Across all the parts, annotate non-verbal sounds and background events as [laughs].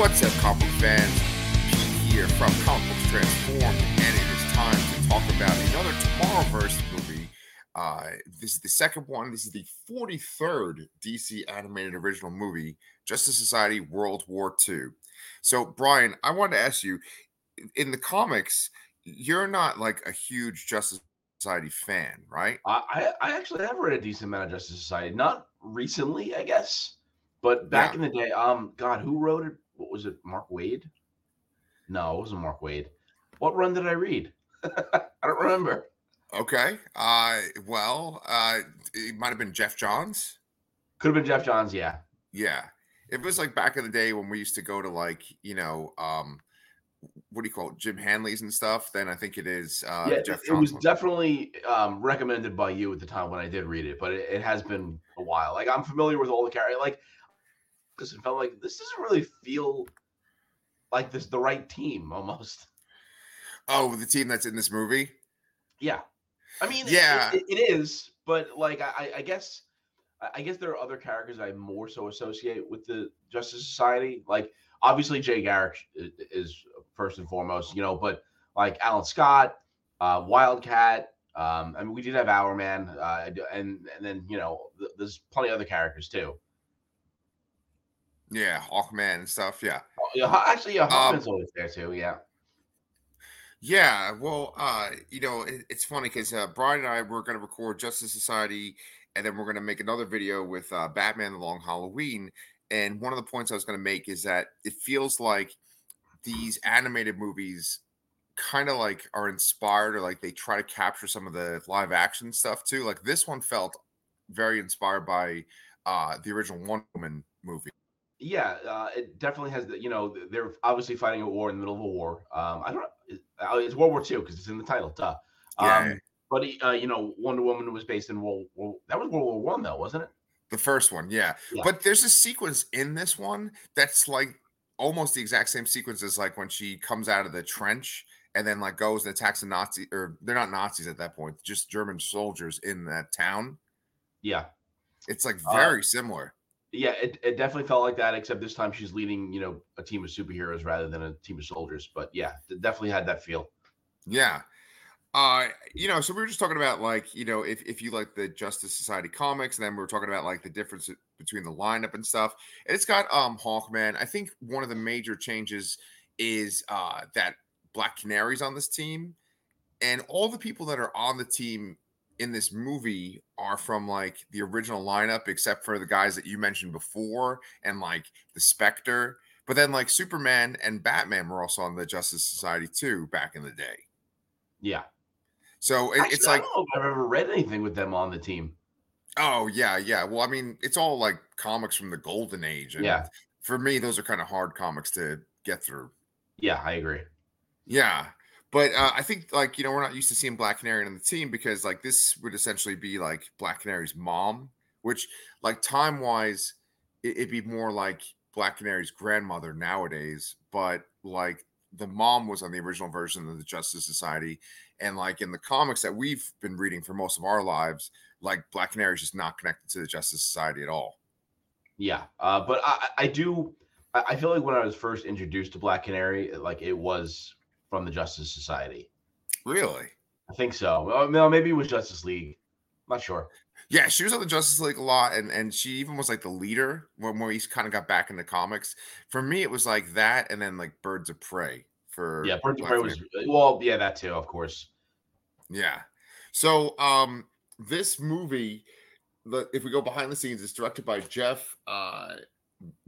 What's up, comic fans? Pete here from Comic Books Transformed, and it is time to talk about another Tomorrowverse movie. Uh, this is the second one. This is the 43rd DC animated original movie, Justice Society World War II. So, Brian, I wanted to ask you in the comics, you're not like a huge Justice Society fan, right? I, I actually have read a decent amount of Justice Society. Not recently, I guess, but back Yeah. in the day. Um, God, who wrote it? What was it? Mark Waid? No, it wasn't Mark Waid. What run did I read? [laughs] I don't remember. Okay. Uh, well, uh, it might have been Geoff Johns. Could have been Geoff Johns. Yeah, Yeah. It was like back in the day when we used to go to like, you know, um what do you call it, Jim Hanley's and stuff. Then I think it is uh yeah. Jeff it, it was definitely um, recommended by you at the time when I did read it, but it, it has been a while. Like I'm familiar with all the characters. Like, because it felt like this doesn't really feel like this the right team [laughs] almost. oh, the team that's in this movie. Yeah, I mean, Yeah. it, it is, but like I, I- guess, I- I guess there are other characters I more so associate with the Justice Society. Like obviously Jay Garrick is first and foremost, you know, but like Alan Scott, uh, Wildcat. Um, I mean, we did have Hourman, uh, and and then you know, th- there's plenty of other characters too. Yeah, Hawkman and stuff. Yeah. Oh, yeah, actually, yeah, Um, Hawkman's always there too. Yeah, Yeah, well, uh, you know, it, it's funny because uh, Brian and I were going to record Justice Society, and then we're going to make another video with uh, Batman: The Long Halloween. And one of the points I was going to make is that it feels like these animated movies kind of like are inspired, or like they try to capture some of the live action stuff too. Like this one felt very inspired by uh, the original Wonder Woman movie. Yeah, uh, it definitely has the. You know, they're obviously fighting a war in the middle of a war. Um, I don't. uh, It's World War II because it's in the title. Duh. Yeah. Um, but uh, you know, Wonder Woman was based in World. War that was World War One, though, wasn't it? The first one, yeah. Yeah. But there's a sequence in this one that's like almost the exact same sequence as like when she comes out of the trench and then like goes and attacks the Nazi or they're not Nazis at that point, just German soldiers in that town. Yeah, It's like Uh, very similar. Yeah. It, it definitely felt like that, except this time she's leading, you know, a team of superheroes rather than a team of soldiers. But yeah, it definitely had that feel. Yeah. Uh, you know, so we were just talking about like, you know, if, if you like the Justice Society comics, and then we were talking about like the difference between the lineup and stuff. And it's got um Hawkman. I think one of the major changes is uh that Black Canaries on this team, and all the people that are on the team in this movie are from like the original lineup, except for the guys that you mentioned before, and like the Spectre. But then like Superman and Batman were also on the Justice Society too back in the day. Yeah, So it, Actually, it's I like, don't know if I've ever read anything with them on the team. oh yeah, yeah. Well, I mean, it's all like comics from the golden age. And Yeah. For me, those are kind of hard comics to get through. Yeah, I agree. Yeah. But uh, I think like, you know, we're not used to seeing Black Canary on the team because like this would essentially be like Black Canary's mom, which like time wise, it, it'd be more like Black Canary's grandmother nowadays. But like the mom was on the original version of the Justice Society. And like in the comics that we've been reading for most of our lives, like Black Canary is just not connected to the Justice Society at all. Yeah, uh, but I, I do. I feel like when I was first introduced to Black Canary, like it was from the Justice Society. Really? I think so. Well, no, maybe it was Justice League. I'm not sure. Yeah, she was on the Justice League a lot, and and she even was like the leader when when we kind of got back into comics. For me, it was like that, and then like Birds of Prey for Yeah, Birds of Prey was well. Yeah, that too, of course. yeah. So um, this movie, the, if we go behind the scenes, it's directed by Jeff uh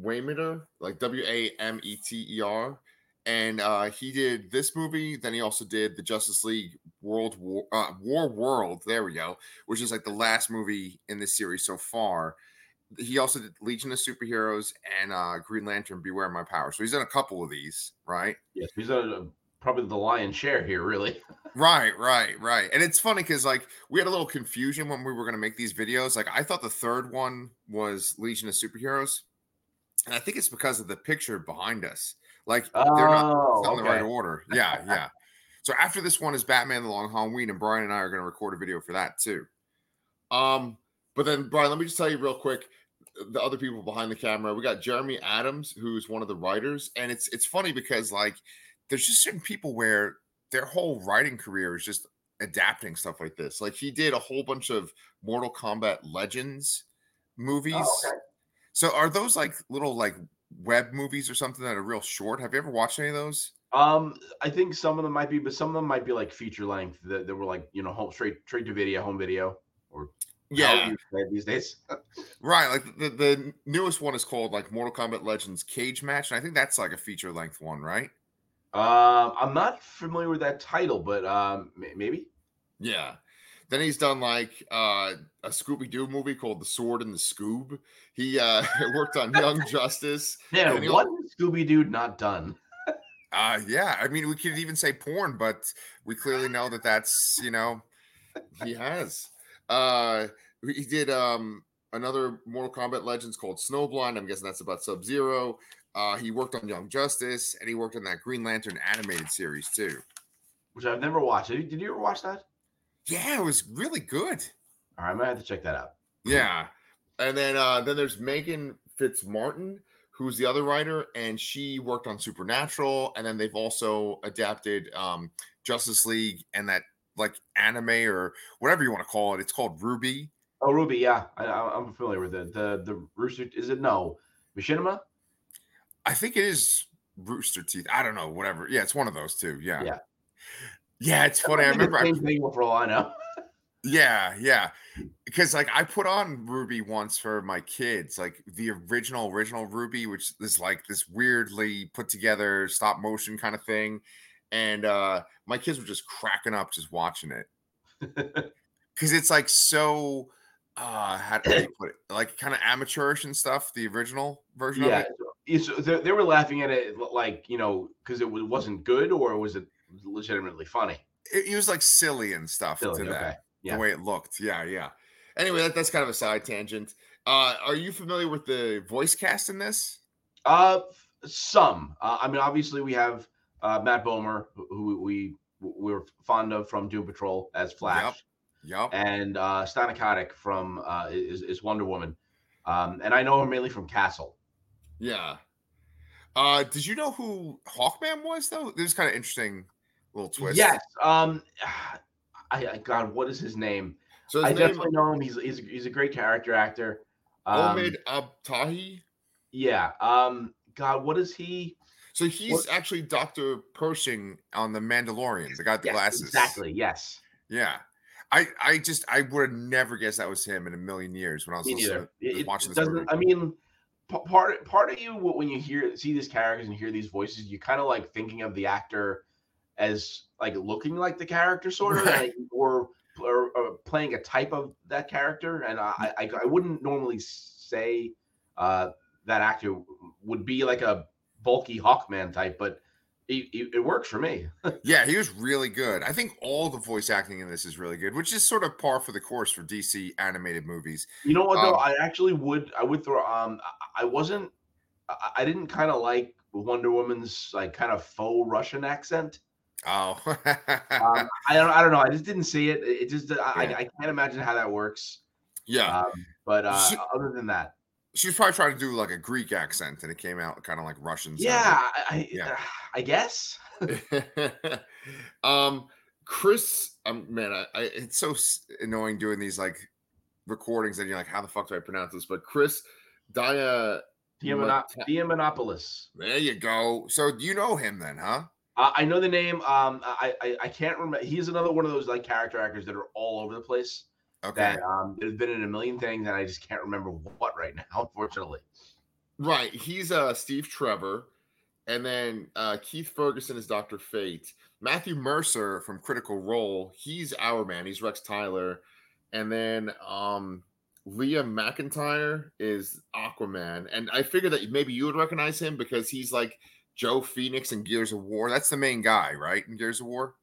Waymeter, like W A M E T E R. And uh, he did this movie. Then he also did the Justice League World War uh, War World. There we go, which is like the last movie in this series so far. He also did Legion of Superheroes and uh, Green Lantern: Beware My Power. So he's done a couple of these, right? Yes, he's a, probably the lion's share here, really. [laughs] Right, right, right. And it's funny because like we had a little confusion when we were going to make these videos. Like I thought the third one was Legion of Superheroes, and I think it's because of the picture behind us. Like they're not Oh, it's in the right order. Yeah, yeah. So after this one is Batman: The Long Halloween, and Brian and I are going to record a video for that too. Um, but then Brian, let me just tell you real quick. the other people behind the camera. We got Jeremy Adams, who's one of the writers, and it's it's funny because like there's just certain people where their whole writing career is just adapting stuff like this. Like he did a whole bunch of Mortal Kombat Legends movies. Oh, okay. So are those like little like web movies or something that are real short? Have you ever watched any of those? Um, I think some of them might be, but some of them might be like feature length that, that were like you know home straight straight to video, home video, or Yeah, these days. [laughs] right. Like the, the newest one is called like Mortal Kombat Legends Cage Match, and I think that's like a feature length one, right? Um, I'm not familiar with that title, but um, maybe. Yeah. Then he's done like uh, a Scooby Doo movie called The Sword and the Scoob. He uh, [laughs] worked on Young [laughs] Justice. Yeah, what Scooby Doo not done? [laughs] Uh, yeah, I mean, we could even say porn, but we clearly know that that's you know he has. Uh, he did um another Mortal Kombat Legends called Snowblind. I'm guessing that's about Sub Zero. Uh, he worked on Young Justice, and he worked on that Green Lantern animated series too. Which I've never watched. Did you, did you ever watch that? Yeah, it was really good. All right, I might have to check that out. Yeah, and then uh, then there's Meghan Fitzmartin, who's the other writer, and she worked on Supernatural, and then they've also adapted um, Justice League and that like anime or whatever you want to call it. It's called RWBY. Oh, RWBY, yeah, I, I'm familiar with it. The the rooster is it? No, Machinima. I think it is Rooster Teeth. I don't know, whatever. Yeah, it's one of those two. Yeah, Yeah. Yeah. It's funny. I Might be the remember. I, same thing for all I know. yeah, yeah. Because like I put on RWBY once for my kids, like the original original RWBY, which is like this weirdly put together stop motion kind of thing, and uh my kids were just cracking up just watching it [laughs] because it's like so. Uh, how do you put it? Like kind of amateurish and stuff. The original version yeah, of it. it's, they, they were laughing at it like you know because it was, wasn't good or was it legitimately funny? it, it was like silly and stuff Silly, to that. yeah. The way it looked. Yeah, yeah. Anyway, that, that's kind of a side tangent. Uh, are you familiar with the voice cast in this? Uh, some. Uh, I mean, obviously we have uh, Matt Bomer, who, who we we're fond of from Doom Patrol as Flash, Yup. and uh, Stana Katic from uh, is, is Wonder Woman, um, and I know her mainly from Castle. Yeah. Uh, did you know who Hawkman was though? This is kind of interesting little twist. Yes. Um, [sighs] I, I God, what is his name? So his I name definitely know him. He's he's he's a great character actor. Um, Omid Abtahi. yeah. Um, God, what is he? So he's what- actually Doctor Pershing on the Mandalorian, the guy with the Yes, glasses. Exactly. Yes. Yeah. I, I just I would have never guessed that was him in a million years when I was Me listening, It, it watching this doesn't. movie. I mean, part part of you when you hear see these characters and hear these voices, you kind of like thinking of the actor as like looking like the character, sort of, Right. like, or, or or playing a type of that character. And I I, I wouldn't normally say uh, that actor would be like a bulky Hawkman type, but it, it, it works for me. [laughs] Yeah, he was really good. I think all the voice acting in this is really good, which is sort of par for the course for DC animated movies. You know what though? Um, I actually would I would throw um I- I wasn't I, I didn't kind of like Wonder Woman's like kind of faux Russian accent. Oh, [laughs] Um, I don't I don't know. I just didn't see it. It just I, I, Yeah. I can't imagine how that works. yeah. Um, but uh, She- other than that, She was probably trying to do like a Greek accent, and it came out kind of like Russian. yeah, I I, Yeah. I guess. [laughs] um, Chris, um, man, I, I it's so annoying doing these like recordings, and you're like, how the fuck do I pronounce this? But Chris Dia, Diamanopolis. there you go. So you know him then, huh? Uh, I know the name. Um, I, I I can't remember. He's another one of those like character actors that are all over the place. Okay, That um, there's been in a million things, and I just can't remember what right [laughs] now. Unfortunately. right. He's uh Steve Trevor, and then uh Keith Ferguson is Doctor Fate. Matthew Mercer from Critical Role, he's our man. He's Rex Tyler, and then um Liam McIntyre is Aquaman, and I figured that maybe you would recognize him because he's like Joe Fenix in Gears of War. That's the main guy, right? In Gears of War.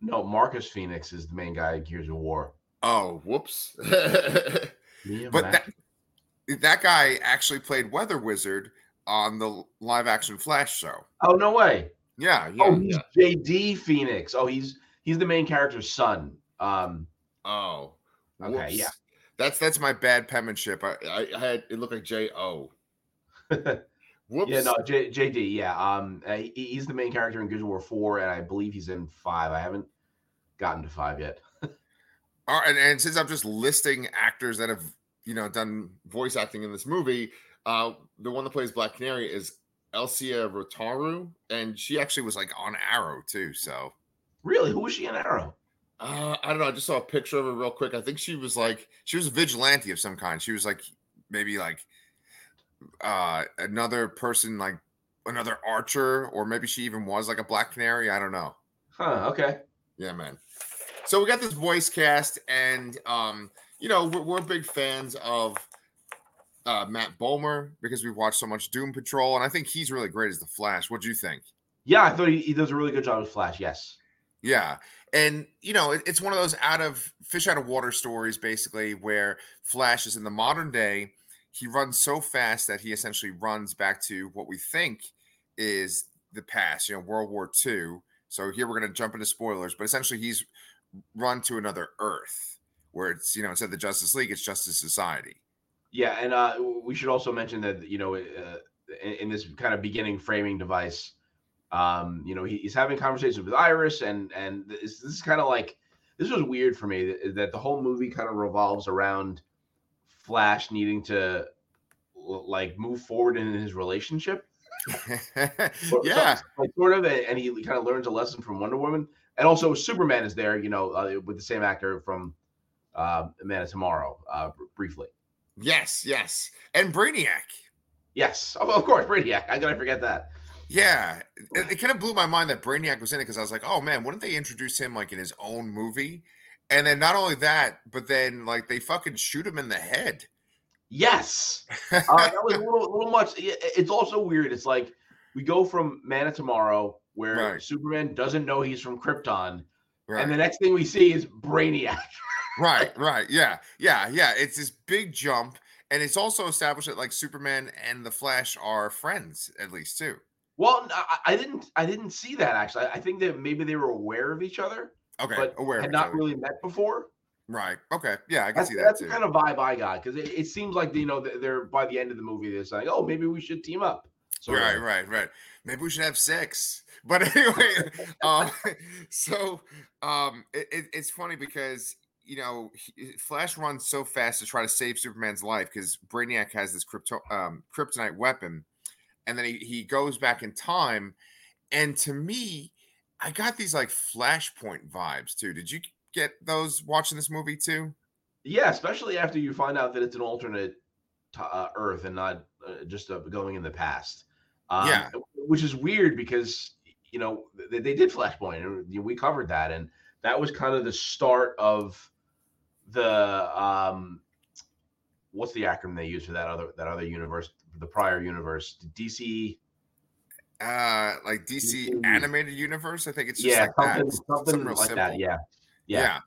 No, Marcus Fenix is the main guy in Gears of War. Oh, whoops. [laughs] But that that guy actually played Weather Wizard on the live action Flash show. oh no way. Yeah, yeah, oh, he's yeah. JD Fenix. Oh, he's he's the main character's son. Um, Oh, Okay, yeah. That's that's my bad penmanship. I, I, I had it looked like J O. [laughs] Whoops. Yeah, no, J, JD. Yeah, um, uh, he, he's the main character in of War four, and I believe he's in five. I haven't gotten to five yet. All right, [laughs] and, and since I'm just listing actors that have you know done voice acting in this movie, uh, the one that plays Black Canary is Elysia Rotaru, and she actually was like on Arrow too. So really, who was she in Arrow? Uh, I don't know. I just saw a picture of her real quick. I think she was like she was a vigilante of some kind. She was like maybe like uh another person like another archer or maybe she even was like a black canary? I don't know. Huh okay. Yeah man. So we got this voice cast and um you know we're, we're big fans of uh matt bomer because we've watched so much doom patrol and i think he's really great as the flash. What do you think? Yeah i thought he, he does a really good job as flash yes. Yeah and you know it, it's one of those out of fish out of water stories basically where flash is in the modern day he runs so fast that he essentially runs back to what we think is the past, you know, World War II. So here we're going to jump into spoilers, but essentially he's run to another Earth where it's, you know, instead of the Justice League, it's Justice Society. Yeah. And uh, we should also mention that, you know, uh, in, in, this kind of beginning framing device, um, you know, he, he's having conversations with Iris, and and this, this is kind of like this was weird for me that, that the whole movie kind of revolves around Flash needing to like move forward in his relationship. [laughs] yeah, like sort of, and he kind of learns a lesson from Wonder Woman, and also Superman is there, you know, uh, with the same actor from uh, Man of Tomorrow, uh, briefly. Yes, yes, and Brainiac. Yes, of, of course, Brainiac. I gotta forget that. Yeah, it, it kind of blew my mind that Brainiac was in it because I was like, oh man, wouldn't they introduce him like in his own movie? And then not only that, but then like they fucking shoot him in the head. Yes, [laughs] uh, that was a little, little much. It's also weird. It's like we go from Man of Tomorrow, where right. Superman doesn't know he's from Krypton, right. and the next thing we see is Brainiac. [laughs] right, right, yeah, yeah, yeah. It's this big jump, and it's also established that like Superman and the Flash are friends, at least too. Well, I, I didn't, I didn't see that actually. I think that maybe they were aware of each other. Okay, but aware had not really met before. Right. Okay. Yeah, I can that's, see that. That's too. the kind of vibe I got because it, it, seems like you know they're by the end of the movie they're saying, "Oh, maybe we should team up." So right, right, right. Maybe we should have sex. [laughs] But anyway, [laughs] um, so um, it, it, it's funny because you know Flash runs so fast to try to save Superman's life because Brainiac has this crypto um, kryptonite weapon, and then he he goes back in time, and to me I got these like Flashpoint vibes too. Did you get those watching this movie too? Yeah, especially after you find out that it's an alternate uh, Earth and not uh, just uh, going in the past. Um, yeah, which is weird because you know they, they did Flashpoint and we covered that, and that was kind of the start of the um, what's the acronym they use for that other that other universe, the prior universe, DC uh like DC mm-hmm. animated universe. I think it's yeah, like something, that. something, something like simple. that. Yeah. yeah. yeah.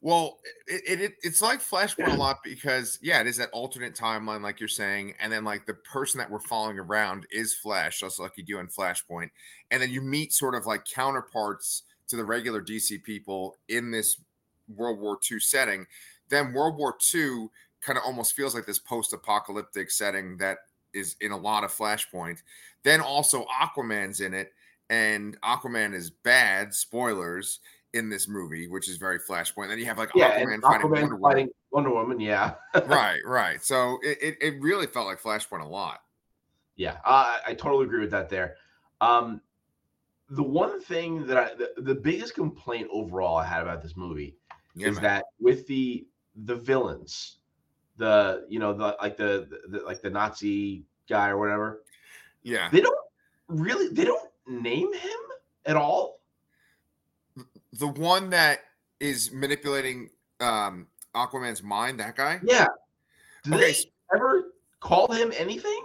Well, it, it, it's like Flashpoint a [clears throat] lot because yeah, it is that alternate timeline, like you're saying, and then like the person that we're following around is Flash, just like you do in Flashpoint, and then you meet sort of like counterparts to the regular DC people in this World War II setting. Then World War II kind of almost feels like this post-apocalyptic setting that is in a lot of Flashpoint. Then also Aquaman's in it, and Aquaman is bad. Spoilers in this movie, which is very Flashpoint. Then you have like yeah, Aquaman, fighting, Wonder, Woman. fighting Wonder Woman. Yeah, [laughs] right, right. So it, it, it really felt like Flashpoint a lot. Yeah, uh, I totally agree with that. There, um, the one thing that I the, the biggest complaint overall I had about this movie yeah, is man. that with the the villains, the you know the like the, the like the Nazi guy or whatever. Yeah. They don't really they don't name him at all. The one that is manipulating um Aquaman's mind, that guy? Yeah. Do okay. they ever call him anything?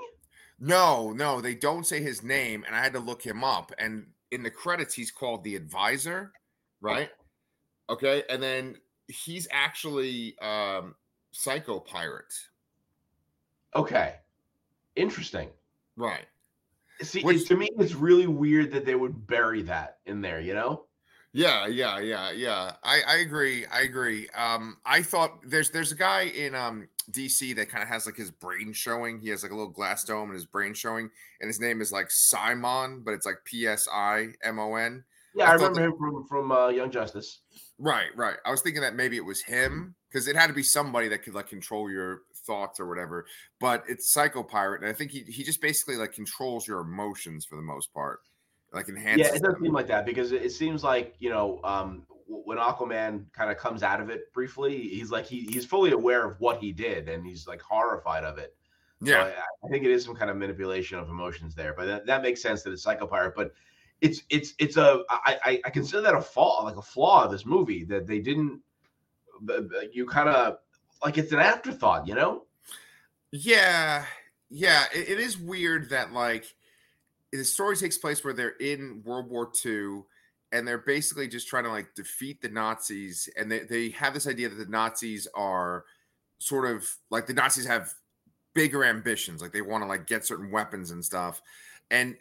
No, no, they don't say his name, and I had to look him up. And in the credits, he's called the advisor, right? Okay, and then he's actually um psycho pirate. Okay. Interesting. Right. See, Which, to me, it's really weird that they would bury that in there, you know? Yeah, yeah, yeah, yeah. I, I agree. I agree. Um, I thought there's there's a guy in um DC that kind of has like his brain showing. He has like a little glass dome and his brain showing, and his name is like Simon, but it's like P S I M O N. Yeah, I, I remember that, him from from uh, Young Justice. Right, right. I was thinking that maybe it was him because it had to be somebody that could like control your thoughts or whatever. But it's Psycho Pirate, and I think he he just basically like controls your emotions for the most part like enhances. Yeah, it does them. seem like that because it, seems like you know um, when Aquaman kind of comes out of it briefly, he's like he he's fully aware of what he did and he's like horrified of it. Yeah, so I, I, think it is some kind of manipulation of emotions there, but that, that makes sense that it's Psycho Pirate. But it's it's it's a I I consider that a flaw like a flaw of this movie that they didn't you kind of like it's an afterthought, you know? Yeah, yeah. it, it is weird that like the story takes place where they're in World War II and they're basically just trying to like defeat the Nazis. And they, they have this idea that the Nazis are sort of like the Nazis have bigger ambitions, like they want to like get certain weapons and stuff. And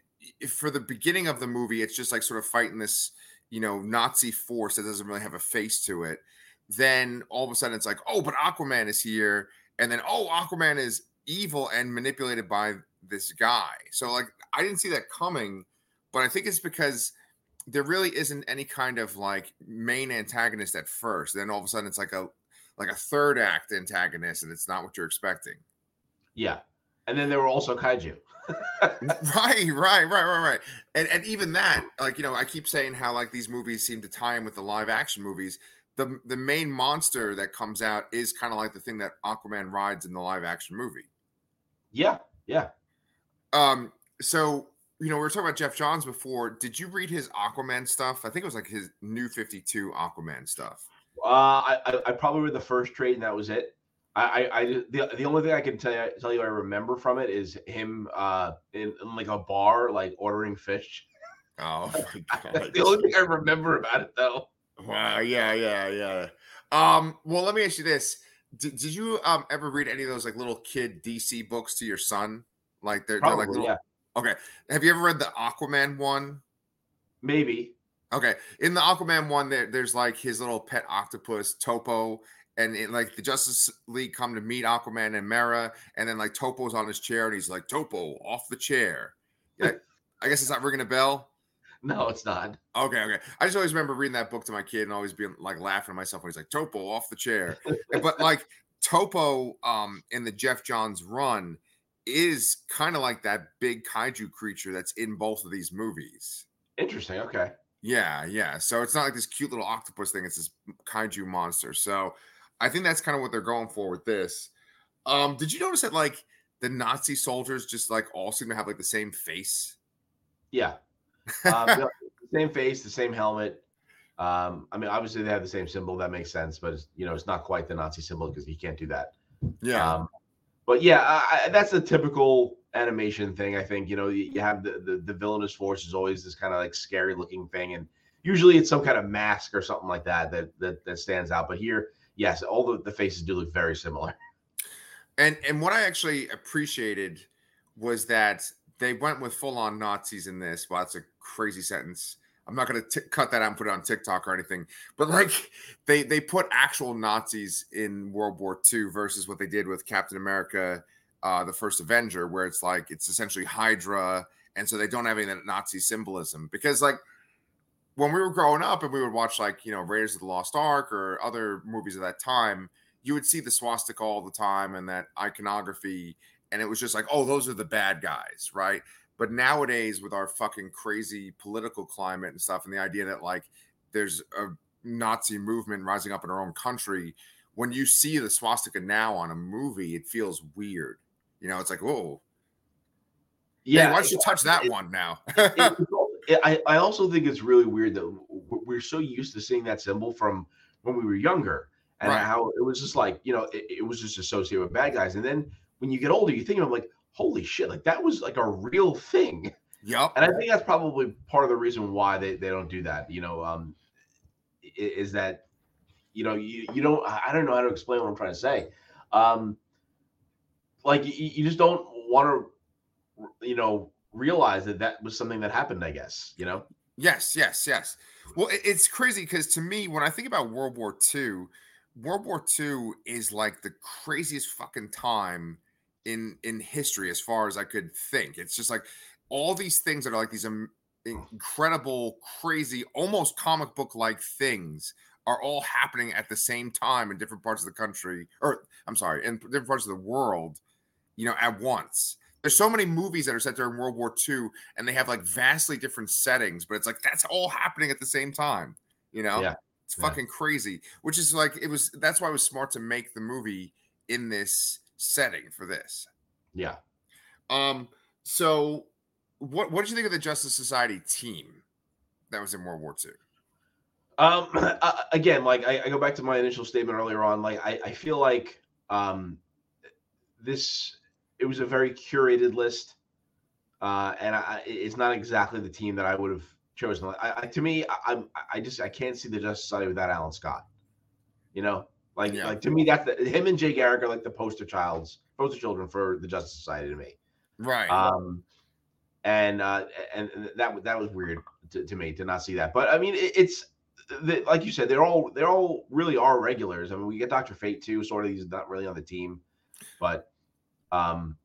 for the beginning of the movie, it's just like sort of fighting this, you know, Nazi force that doesn't really have a face to it. Then all of a sudden it's like, oh, but Aquaman is here. And then, oh, Aquaman is evil and manipulated by this guy. So like I didn't see that coming, but I think it's because there really isn't any kind of like main antagonist at first. Then all of a sudden it's like a like a third act antagonist, and it's not what you're expecting. Yeah, and then there were also kaiju. Right, right, right, right, right. And and even that, like you know, I keep saying how like these movies seem to tie in with the live action movies. The the main monster that comes out is kind of like the thing that Aquaman rides in the live action movie. Yeah, yeah. Um, so you know, we were talking about Geoff Johns before. Did you read his Aquaman stuff? I think it was like his new 52 Aquaman stuff. Uh, I, I probably read the first trade and that was it. I, I, I the, the only thing I can tell you, tell you I remember from it is him uh in, in like a bar like ordering fish. Oh [laughs] That's the only thing I remember about it though. Wow, yeah, yeah, yeah. Um, well, let me ask you this: Did, did you um ever read any of those like little kid DC books to your son? Like they're, Probably, they're like little. Yeah. Okay. Have you ever read the Aquaman one? Maybe. Okay. In the Aquaman one, there, there's like his little pet octopus, Topo, and it, like the Justice League come to meet Aquaman and Mera, and then like Topo's on his chair, and he's like, Topo, off the chair. Yeah. [laughs] I guess it's not ringing a bell. No, it's not. Okay, okay. I just always remember reading that book to my kid and always being like laughing at myself when he's like, Topo, off the chair. but [laughs] like Topo um in the Geoff Johns run, is kind of like that big kaiju creature that's in both of these movies. Interesting. Okay. Yeah, yeah. So it's not like this cute little octopus thing, it's this kaiju monster. So I think that's kind of what they're going for with this. Um, did you notice that like the Nazi soldiers just like all seem to have like the same face? Yeah. Um, [laughs] same face, the same helmet. Um, I mean, obviously they have the same symbol. That makes sense, but it's, you know, it's not quite the Nazi symbol because he can't do that. Yeah. Um, but yeah, I, that's a typical animation thing. I think you know you, you have the, the, the villainous force is always this kind of like scary looking thing, and usually it's some kind of mask or something like that that that, that stands out. But here, yes, all the, the faces do look very similar. [laughs] And and what I actually appreciated was that they went with full on Nazis in this. Well, that's a crazy sentence. I'm not going to cut that out and put it on TikTok or anything, but like they they put actual Nazis in World War II versus what they did with Captain America, uh, the First Avenger, where it's like it's essentially Hydra, and so they don't have any Nazi symbolism because like when we were growing up and we would watch like you know Raiders of the Lost Ark or other movies of that time, you would see the swastika all the time and that iconography, and it was just like, oh, those are the bad guys, right? But nowadays, with our fucking crazy political climate and stuff, and the idea that like there's a Nazi movement rising up in our own country, when you see the swastika now on a movie, it feels weird. You know, it's like, whoa. Yeah, hey, why don't you touch that it, one now? it, it, [laughs] I, I also think it's really weird that we're so used to seeing that symbol from when we were younger and right. how it was just like, you know, it, was just associated with bad guys. And then when you get older, you think of like, holy shit, like that was like a real thing. Yep. And I think that's probably part of the reason why they, they don't do that, you know, um, is that, you know, you, you don't, I don't know how to explain what I'm trying to say. Um, like you, you just don't want to, you know, realize that that was something that happened, I guess, you know? Yes, yes, yes. Well, it's crazy because to me, when I think about World War II, World War II is like the craziest fucking time in in history as far as I could think. It's just like all these things that are like these incredible, crazy, almost comic book like things are all happening at the same time in different parts of the country, or I'm sorry, in different parts of the world, you know, at once. There's so many movies that are set during World War II and they have like vastly different settings, but it's like that's all happening at the same time, you know? Yeah. It's fucking yeah. crazy, which is like it was that's why it was smart to make the movie in this setting for this. Yeah. Um so what what did you think of the Justice Society team that was in World War II? Um, [clears throat] again, like I, I, go back to my initial statement earlier on. Like I, I feel like um, this it was a very curated list, uh, and I, it's not exactly the team that I would have chosen. I, I, to me, I, I just I can't see the Justice Society without Alan Scott. You know, like yeah. like to me, that's the, him and Jay Garrick are like the poster childs, poster children for the Justice Society to me. Right. Um, and uh, and that that was weird to, to me to not see that. But I mean, it, it's the, like you said, they're all they're all really are regulars. I mean, we get Doctor Fate too. Sort of, he's not really on the team, but um,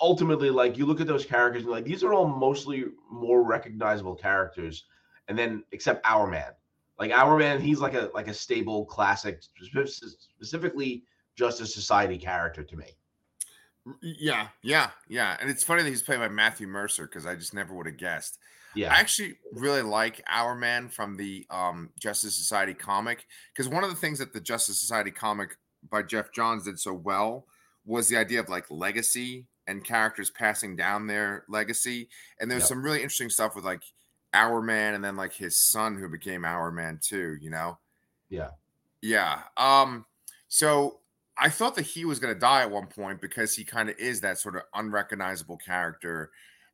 ultimately, like you look at those characters and like these are all mostly more recognizable characters. And then except Hourman, like Hourman, he's like a like a stable classic, specifically Justice Society character to me. Yeah, yeah, yeah. And it's funny that he's played by Matthew Mercer because I just never would have guessed. Yeah. I actually really like Hourman from the um, Justice Society comic because one of the things that the Justice Society comic by Geoff Johns did so well was the idea of like legacy and characters passing down their legacy. And there's yep. some really interesting stuff with like Hourman and then like his son who became Hourman too, you know? Yeah. Yeah. Um, so I thought that he was going to die at one point because he kind of is that sort of unrecognizable character.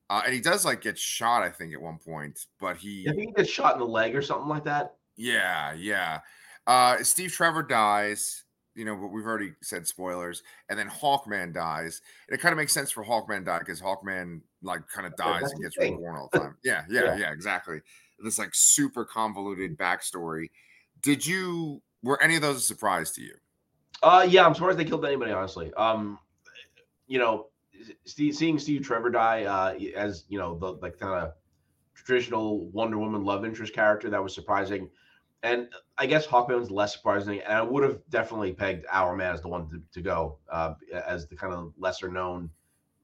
Uh, and he does like get shot, I think, at one point, but he I think he gets shot in the leg or something like that. Yeah, yeah. Uh, Steve Trevor dies, you know, but we've already said spoilers, and then Hawkman dies. And it kind of makes sense for Hawkman die because Hawkman like kind of dies and gets reborn all the time. [laughs] Yeah, yeah, yeah, yeah, exactly. This like super convoluted backstory. Did you were any of those a surprise to you? Uh, yeah, I'm surprised they killed anybody. Honestly, um, you know, Steve, seeing Steve Trevor die uh, as you know the like kind of traditional Wonder Woman love interest character that was surprising, and I guess Hawkman's less surprising. And I would have definitely pegged Hourman as the one to, to go uh, as the kind of lesser known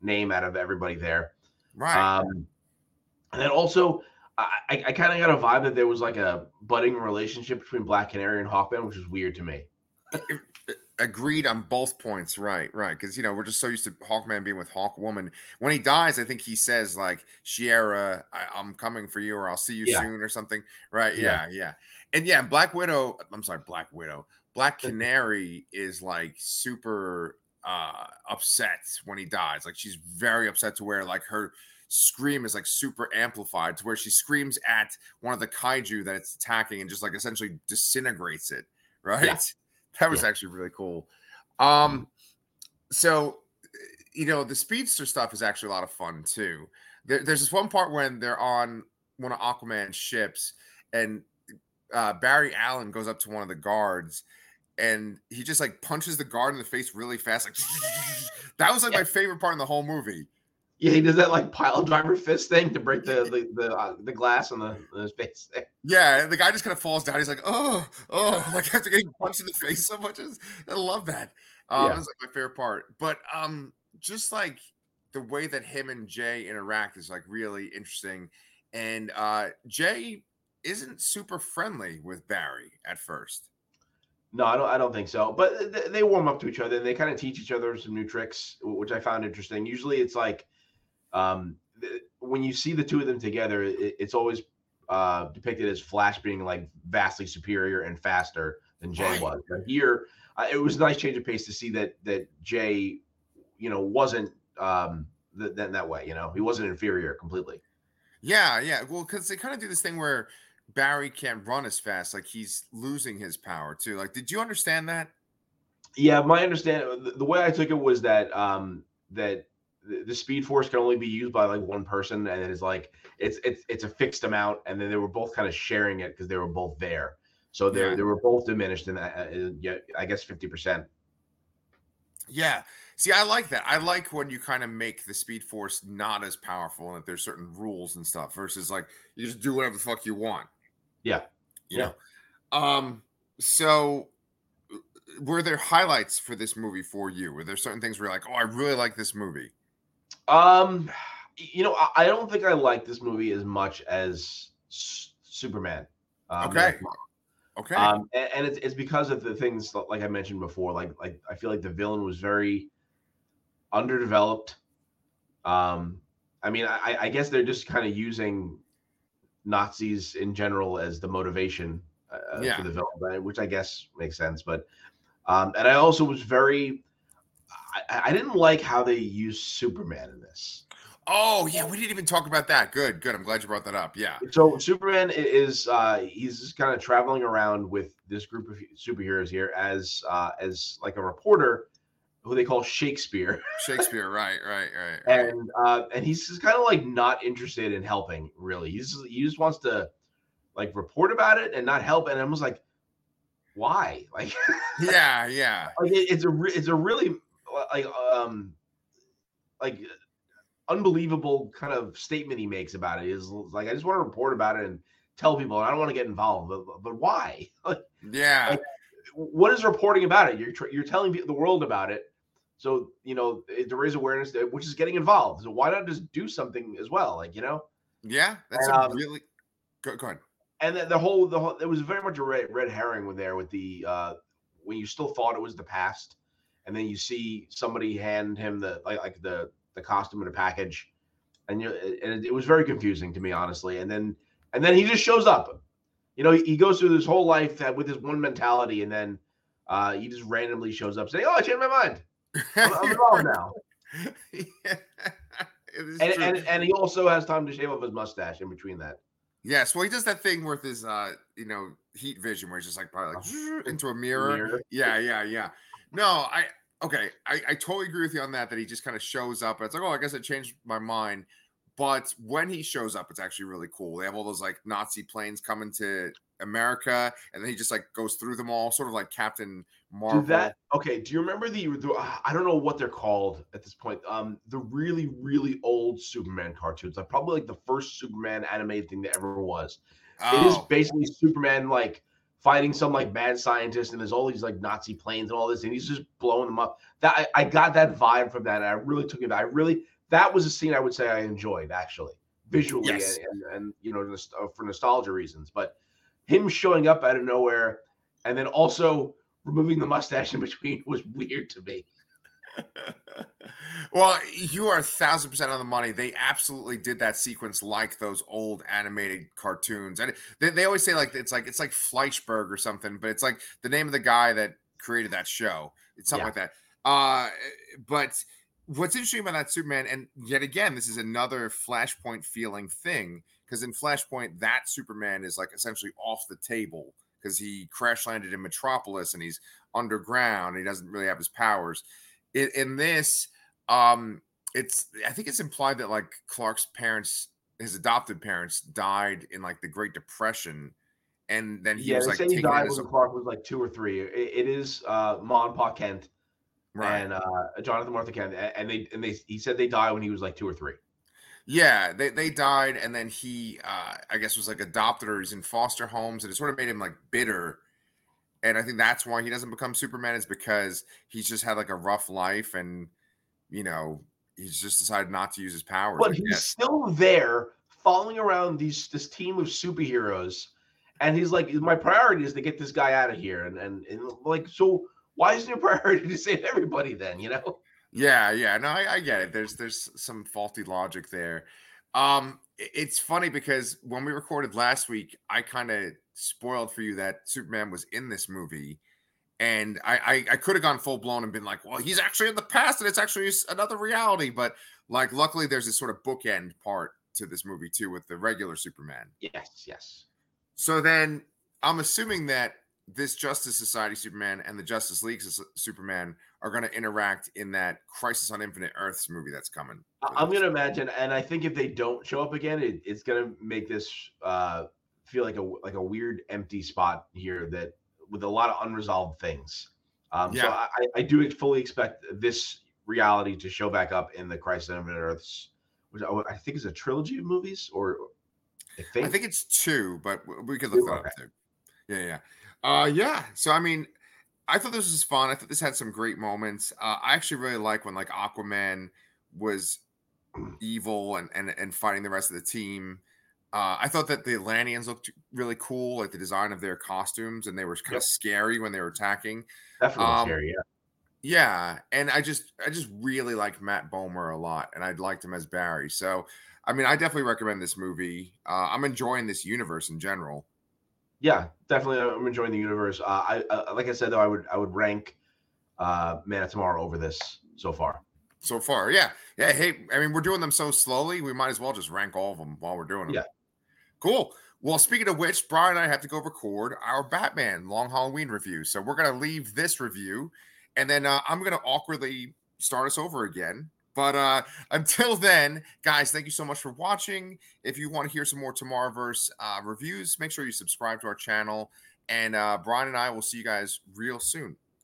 name out of everybody there. Right. Um, and then also, I, I kind of got a vibe that there was like a budding relationship between Black Canary and Hawkman, which is weird to me. Agreed on both points right right because you know we're just so used to hawkman being with hawkwoman when he dies i think he says like shiera I, am coming for you or i'll see you yeah. soon or something right? Yeah. yeah yeah. And yeah black widow i'm sorry black widow. Black canary is like super uh upset when he dies. Like she's very upset to where like her scream is like super amplified to where she screams at one of the kaiju that it's attacking and just like essentially disintegrates it right? yeah. That was yeah. actually really cool. Um, so you know, the speedster stuff is actually a lot of fun too. There, there's this one part when they're on one of Aquaman's ships, and uh, Barry Allen goes up to one of the guards, and he just like punches the guard in the face really fast. Like [laughs] that was like yeah. my favorite part in the whole movie. Yeah, he does that like pile driver fist thing to break the the the, uh, the glass on the, the face. Yeah, the guy just kind of falls down. He's like, oh, oh, [laughs] like after getting punched in the face so much. I love that. Um, yeah. That's like my favorite part. But um, just like the way that him and Jay interact is like really interesting. And uh, Jay isn't super friendly with Barry at first. No, I don't. I don't think so. But they warm up to each other and they kind of teach each other some new tricks, which I found interesting. Usually, it's like um, th- when you see the two of them together, it, it's always uh, depicted as Flash being like vastly superior and faster than Jay was. But here, uh, it was a nice change of pace to see that that Jay, you know, wasn't um, th- that that way. You know, he wasn't inferior completely. Yeah, yeah. Well, because they kind of do this thing where Barry can't run as fast, like he's losing his power too. Like, did you understand that? Yeah, my understanding, the, the way I took it was that um, that the, Speed Force can only be used by like one person, and it is like it's it's it's a fixed amount, and then they were both kind of sharing it because they were both there, so they Yeah. they were both diminished in that. Uh, yeah, I guess fifty percent. Yeah. See, I like that. I like when you kind of make the Speed Force not as powerful and that there's certain rules and stuff versus like you just do whatever the fuck you want. Yeah. You Yeah. know. Um. So, uh, were there highlights for this movie for you? Were there certain things where you're like, oh, I really like this movie? Um, you know, I, I don't think I like this movie as much as S- Superman. Um, Okay. Okay. Um, and, and it's, it's because of the things like I mentioned before. Like like I feel like the villain was very underdeveloped. Um, I mean, I, I guess they're just kind of using Nazis in general as the motivation uh, Yeah. for the villain, which I guess makes sense. But um, and I also was very. I, I didn't like how they used Superman in this. oh yeah, we didn't even talk about that. Good. Good. I'm glad you brought that up. Yeah. So Superman is uh he's just kind of traveling around with this group of superheroes here as uh as like a reporter who they call Shakespeare. [laughs] Shakespeare. right. Right. Right. right. And uh and he's just kind of like not interested in helping really. He's he just wants to like report about it and not help and I was like why? [laughs] Like yeah. Yeah. like it, it's a re- it's a really like um like unbelievable kind of statement he makes about it is like I just want to report about it and tell people and I don't want to get involved but, but why [laughs] like Yeah. Like, what is reporting about it you're you're telling the world about it so you know eh, to raise awareness eh, which is getting involved so why not just do something as well like you know Yeah. That's Um, a really. Go, go ahead. and then the whole the whole it was very much a red, red herring with there with the uh when you still thought it was the past and then you see somebody hand him the like, like the the costume in a package and you and it, it was very confusing to me honestly and then and then he just shows up you know he, he goes through this whole life that, with this one mentality and then uh he just randomly shows up saying oh i changed my mind i'm, I'm [laughs] involved now yeah. [laughs] And, and and he also has time to shave off his mustache in between that Yes, well, he does that thing with his, uh, you know, heat vision, where he's just like probably like [laughs] into a mirror. Mirror. Yeah, yeah, yeah. No, I okay, I, I totally agree with you on that. That he just kind of shows up. And it's like, oh, I guess I changed my mind. But when he shows up, it's actually really cool. They have all those like Nazi planes coming to America, and then he just like goes through them all, sort of like Captain Marvel. Do that okay? Do you remember the, the? I don't know what they're called at this point. Um, the really really old Superman cartoons, like probably like the first Superman animated thing that ever was. It is Oh, basically Superman like fighting some like mad scientist, and there's all these like Nazi planes and all this, and he's just blowing them up. That I, I got that vibe from that, I really took it. I really that was a scene I would say I enjoyed actually visually Yes. and, and and you know uh, for nostalgia reasons, but him showing up out of nowhere and then also removing the mustache in between [laughs] was weird to me. Well, you are a thousand percent on the money. They absolutely did that sequence like those old animated cartoons, and they, they always say like it's like it's like Fleischberg or something, but it's like the name of the guy that created that show. It's something Yeah. like that. Uh, but what's interesting about that Superman, and yet again, this is another Flashpoint feeling thing because in Flashpoint, that Superman is like essentially off the table because he crash landed in Metropolis and he's underground. And he doesn't really have his powers. In, in this, um, it's I think it's implied that like Clark's parents, his adopted parents, died in like the Great Depression, and then he yeah, was like he died when a, Clark was like two or three. It, it is uh, Ma and Pa Kent right. and uh, Jonathan Martha Kent, and they and they he said they died when he was like two or three. Yeah, they, they died, and then he, uh, I guess, was like adopted or he's in foster homes, and it sort of made him like bitter. And I think that's why he doesn't become Superman is because he's just had like a rough life, and you know he's just decided not to use his powers. But he's still there, following around these this team of superheroes, and he's like, "My priority is to get this guy out of here." And and, and like, so why isn't your [laughs] priority to save everybody then? You know? Yeah, yeah, no, I, I get it. There's there's some faulty logic there. Um, it's funny because when we recorded last week, I kind of spoiled for you that Superman was in this movie, and I I, I could have gone full blown and been like, well, he's actually in the past, and it's actually another reality. But like, luckily, there's this sort of bookend part to this movie too with the regular Superman. Yes, yes. So then I'm assuming that this Justice Society Superman and the Justice League Superman are going to interact in that Crisis on Infinite Earths movie that's coming. I'm going to imagine, and I think if they don't show up again, it, it's going to make this uh, feel like a like a weird empty spot here that with a lot of unresolved things. Um, yeah. So I, I do fully expect this reality to show back up in the Crisis on Infinite Earths, which I, I think is a trilogy of movies, or I think I think it's two, but we could look that okay. up too. Yeah, yeah. Uh, yeah. So I mean, I thought this was fun. I thought this had some great moments. Uh, I actually really like when like Aquaman was evil and and and fighting the rest of the team. Uh, I thought that the Atlanteans looked really cool, like the design of their costumes, and they were kind yep. of scary when they were attacking. Definitely um, scary, yeah. Yeah, and I just I just really like Matt Bomer a lot, and I liked him as Barry. So, I mean, I definitely recommend this movie. Uh, I'm enjoying this universe in general yeah, definitely. I'm enjoying the universe. Uh, I uh, like I said though, I would I would rank uh, Man of Tomorrow over this so far. So far, yeah, yeah. Hey, I mean, we're doing them so slowly. We might as well just rank all of them while we're doing them. Yeah. Cool. Well, speaking of which, Brian and I have to go record our Batman Long Halloween review. So we're gonna leave this review, and then uh, I'm gonna awkwardly start us over again but uh, until then, guys, thank you so much for watching. If you want to hear some more Tomorrowverse uh, reviews, make sure you subscribe to our channel. And uh, Brian and I will see you guys real soon.